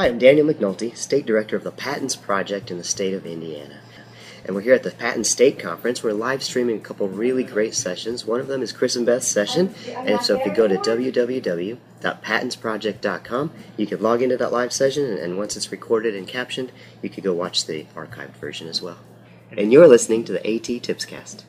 Hi, I'm Daniel McNulty, State Director of the PATINS Project in the state of Indiana. And we're here at the PATINS State Conference. We're live streaming a couple really great sessions. One of them is Chris and Beth's session. And so if you go to www.patinsproject.com, you can log into that live session. And once it's recorded and captioned, you can go watch the archived version as well. And you're listening to the AT Tipscast.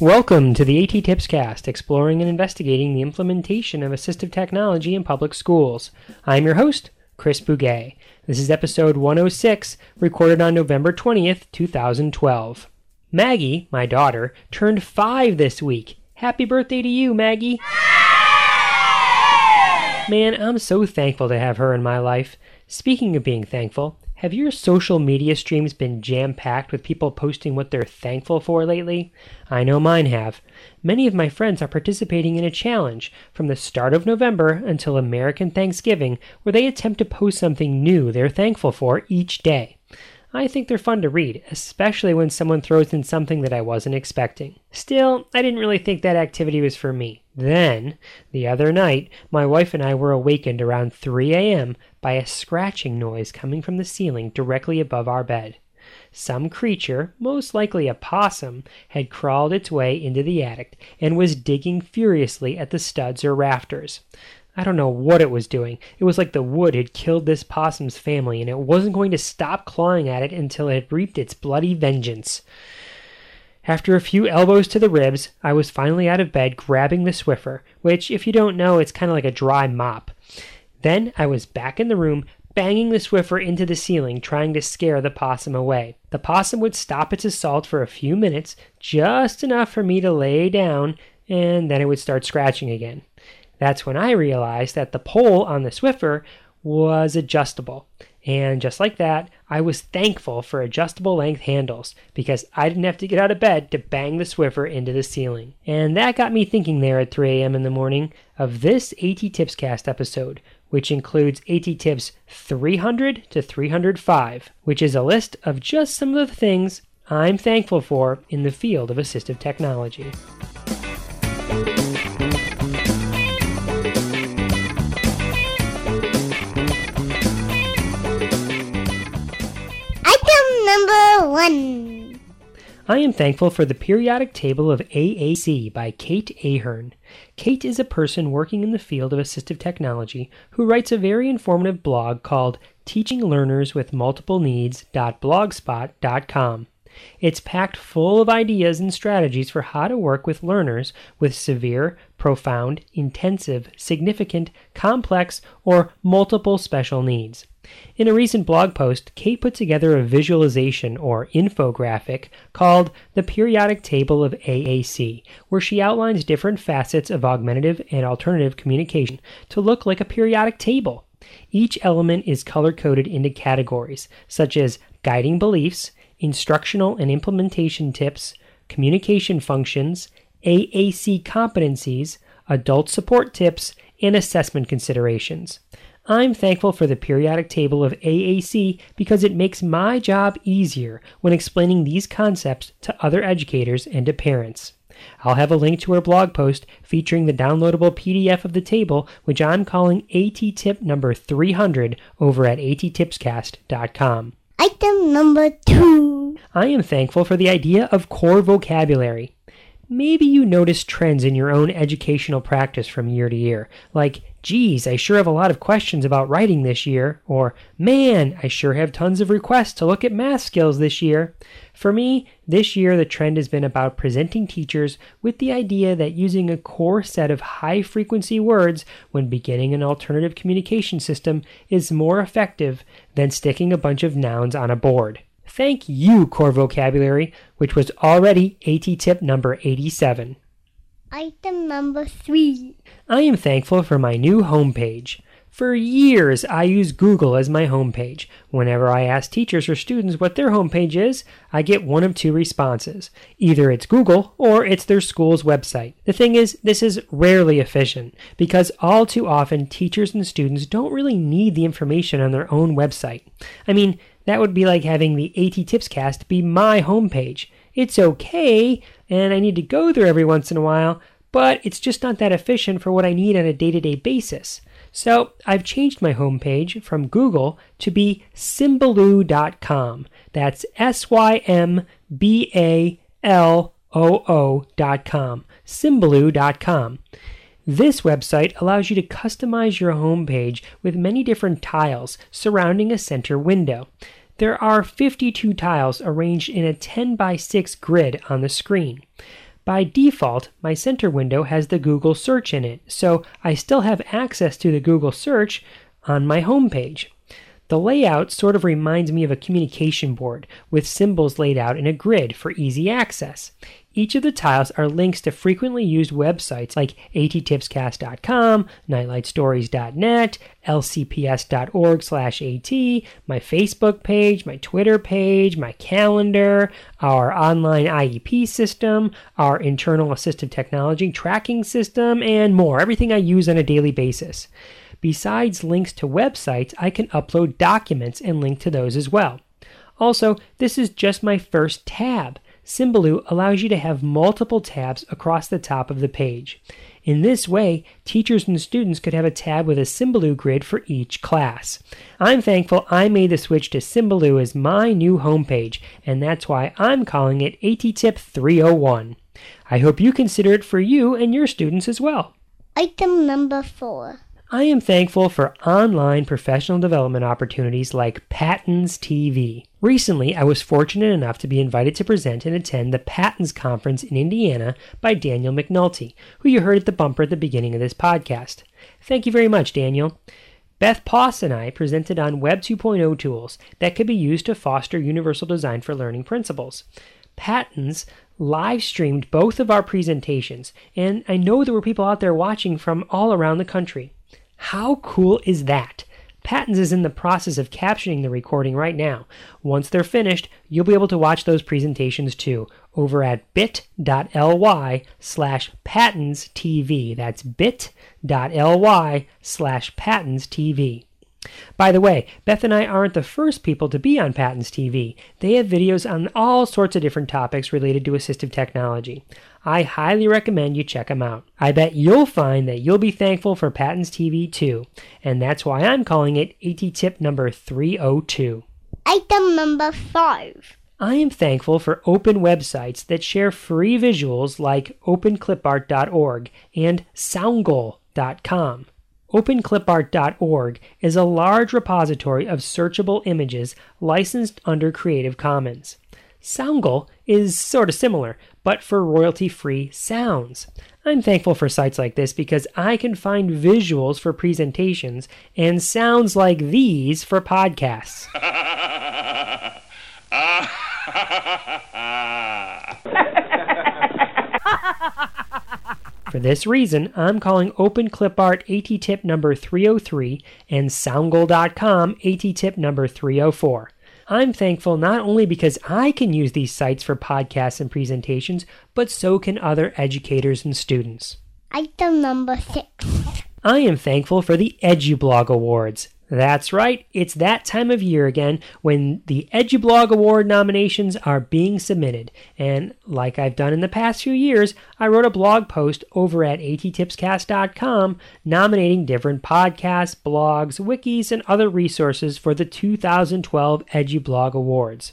Welcome to the AT Tipscast, exploring and investigating the implementation of assistive technology in public schools. I'm your host, Chris Bugaj. This is episode 106, recorded on November 20th, 2012. Maggie, my daughter, turned five this week. Happy birthday to you, Maggie! Man, I'm so thankful to have her in my life. Speaking of being thankful, have your social media streams been jam packed with people posting what they're thankful for lately? I know mine have. Many of my friends are participating in a challenge from the start of November until American Thanksgiving where they attempt to post something new they're thankful for each day. I think they're fun to read, especially when someone throws in something that I wasn't expecting. Still, I didn't really think that activity was for me. Then, the other night, my wife and I were awakened around 3 a.m. by a scratching noise coming from the ceiling directly above our bed. Some creature, most likely a possum, had crawled its way into the attic and was digging furiously at the studs or rafters. I don't know what it was doing. It was like the wood had killed this possum's family, and it wasn't going to stop clawing at it until it had reaped its bloody vengeance. After a few elbows to the ribs, I was finally out of bed grabbing the Swiffer, which, if you don't know, it's kind of like a dry mop. Then I was back in the room, banging the Swiffer into the ceiling, trying to scare the possum away. The possum would stop its assault for a few minutes, just enough for me to lay down, and then it would start scratching again. That's when I realized that the pole on the Swiffer was adjustable. And just like that, I was thankful for adjustable length handles because I didn't have to get out of bed to bang the Swiffer into the ceiling. And that got me thinking there at 3 a.m. in the morning of this AT Tipscast episode, which includes AT Tips 300 to 305, which is a list of just some of the things I'm thankful for in the field of assistive technology. Number one. I am thankful for the periodic table of AAC by Kate Ahern. Kate is a person working in the field of assistive technology who writes a very informative blog called Teaching Learners with Multiple Needs.blogspot.com. It's packed full of ideas and strategies for how to work with learners with severe, profound, intensive, significant, complex, or multiple special needs. In a recent blog post, Kate put together a visualization or infographic called The Periodic Table of AAC, where she outlines different facets of augmentative and alternative communication to look like a periodic table. Each element is color coded into categories, such as guiding beliefs, instructional and implementation tips, communication functions, AAC competencies, adult support tips, and assessment considerations. I'm thankful for the periodic table of AAC because it makes my job easier when explaining these concepts to other educators and to parents. I'll have a link to her blog post featuring the downloadable PDF of the table, which I'm calling AT Tip number 300 over at attipscast.com. Item number two. I am thankful for the idea of core vocabulary. Maybe you notice trends in your own educational practice from year to year, like Geez, I sure have a lot of questions about writing this year. Or, man, I sure have tons of requests to look at math skills this year. For me, this year the trend has been about presenting teachers with the idea that using a core set of high frequency words when beginning an alternative communication system is more effective than sticking a bunch of nouns on a board. Thank you, Core Vocabulary, which was already AT tip number 87. Item number three. I am thankful for my new homepage. For years, I used Google as my homepage. Whenever I ask teachers or students what their homepage is, I get one of two responses. Either it's Google or it's their school's website. The thing is, this is rarely efficient because all too often teachers and students don't really need the information on their own website. I mean, that would be like having the AT Tips cast be my homepage. It's okay, and I need to go there every once in a while, but it's just not that efficient for what I need on a day to day basis. So I've changed my homepage from Google to be Symbaloo.com. That's S Y M B A L O O.com. Symbaloo.com. This website allows you to customize your homepage with many different tiles surrounding a center window. There are 52 tiles arranged in a 10 by 6 grid on the screen. By default, my center window has the Google search in it, so I still have access to the Google search on my homepage. The layout sort of reminds me of a communication board with symbols laid out in a grid for easy access. Each of the tiles are links to frequently used websites like attipscast.com, nightlightstories.net, lcps.org/at, my Facebook page, my Twitter page, my calendar, our online IEP system, our internal assistive technology tracking system, and more. Everything I use on a daily basis. Besides links to websites, I can upload documents and link to those as well. Also, this is just my first tab. Symbaloo allows you to have multiple tabs across the top of the page. In this way, teachers and students could have a tab with a Symbaloo grid for each class. I'm thankful I made the switch to Symbaloo as my new homepage, and that's why I'm calling it ATTIP 301. I hope you consider it for you and your students as well. Item number four. I am thankful for online professional development opportunities like PATINS TV. Recently, I was fortunate enough to be invited to present and attend the PATINS Conference in Indiana by Daniel McNulty, who you heard at the bumper at the beginning of this podcast. Thank you very much, Daniel. Beth Poss and I presented on Web 2.0 tools that could be used to foster universal design for learning principles. PATINS live streamed both of our presentations, and I know there were people out there watching from all around the country. How cool is that? PATINS is in the process of captioning the recording right now. Once they're finished, you'll be able to watch those presentations too over at bit.ly slash patins TV. That's bit.ly slash patins TV. By the way, Beth and I aren't the first people to be on PATINS TV. They have videos on all sorts of different topics related to assistive technology. I highly recommend you check them out. I bet you'll find that you'll be thankful for PATINS TV too, and that's why I'm calling it AT tip number 302. Item number five. I am thankful for open websites that share free visuals like openclipart.org and soundgoal.com. OpenClipArt.org is a large repository of searchable images licensed under Creative Commons. Soundgoal is sort of similar, but for royalty free sounds. I'm thankful for sites like this because I can find visuals for presentations and sounds like these for podcasts. For this reason, I'm calling OpenClipArt AT tip number 303 and Soundgoal.com AT tip number 304. I'm thankful not only because I can use these sites for podcasts and presentations, but so can other educators and students. Item number six. I am thankful for the EduBlog Awards. That's right, it's that time of year again when the EduBlog Award nominations are being submitted. And like I've done in the past few years, I wrote a blog post over at attipscast.com nominating different podcasts, blogs, wikis, and other resources for the 2012 EduBlog Awards.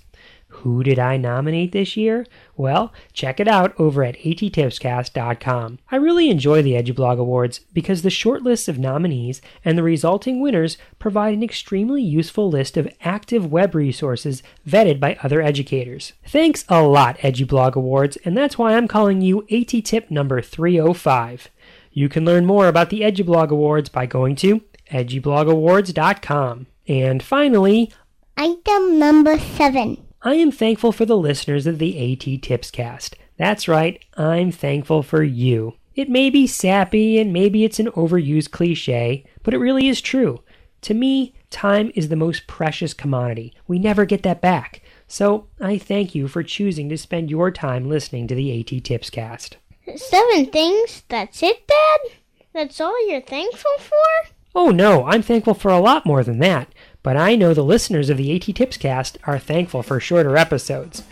Who did I nominate this year? Well, check it out over at attipscast.com. I really enjoy the EduBlog Awards because the short list of nominees and the resulting winners provide an extremely useful list of active web resources vetted by other educators. Thanks a lot, EduBlog Awards, and that's why I'm calling you AT Tip number 305. You can learn more about the EduBlog Awards by going to edublogawards.com. And finally, Item number seven. I am thankful for the listeners of the AT Tips cast. That's right, I'm thankful for you. It may be sappy and maybe it's an overused cliche, but it really is true. To me, time is the most precious commodity. We never get that back. So I thank you for choosing to spend your time listening to the AT Tips cast. Seven things? That's it, Dad? That's all you're thankful for? Oh no, I'm thankful for a lot more than that, but I know the listeners of the AT Tips cast are thankful for shorter episodes.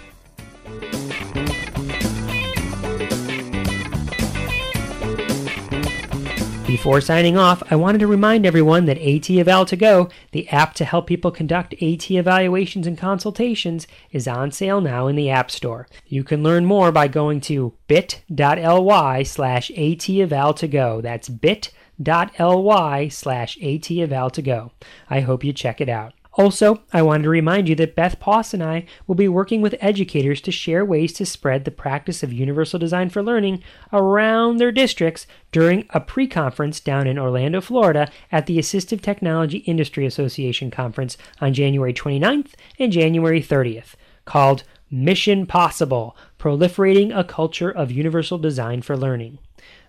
Before signing off, I wanted to remind everyone that AT Eval to Go, the app to help people conduct AT evaluations and consultations, is on sale now in the App Store. You can learn more by going to bit.ly slash AT to go. That's bit.ly slash AT to go. I hope you check it out. Also, I wanted to remind you that Beth Poss and I will be working with educators to share ways to spread the practice of universal design for learning around their districts during a pre conference down in Orlando, Florida at the Assistive Technology Industry Association Conference on January 29th and January 30th, called Mission Possible Proliferating a Culture of Universal Design for Learning.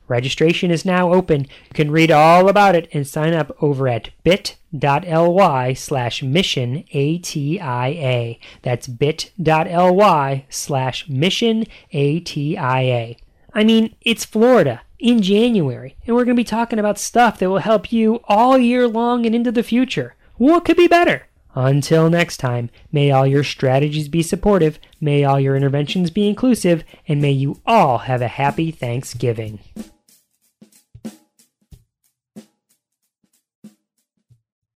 Registration is now open. You can read all about it and sign up over at bit.ly slash mission ATIA. That's bit.ly slash mission ATIA. I mean, it's Florida in January, and we're going to be talking about stuff that will help you all year long and into the future. What could be better? Until next time, may all your strategies be supportive, may all your interventions be inclusive, and may you all have a happy Thanksgiving.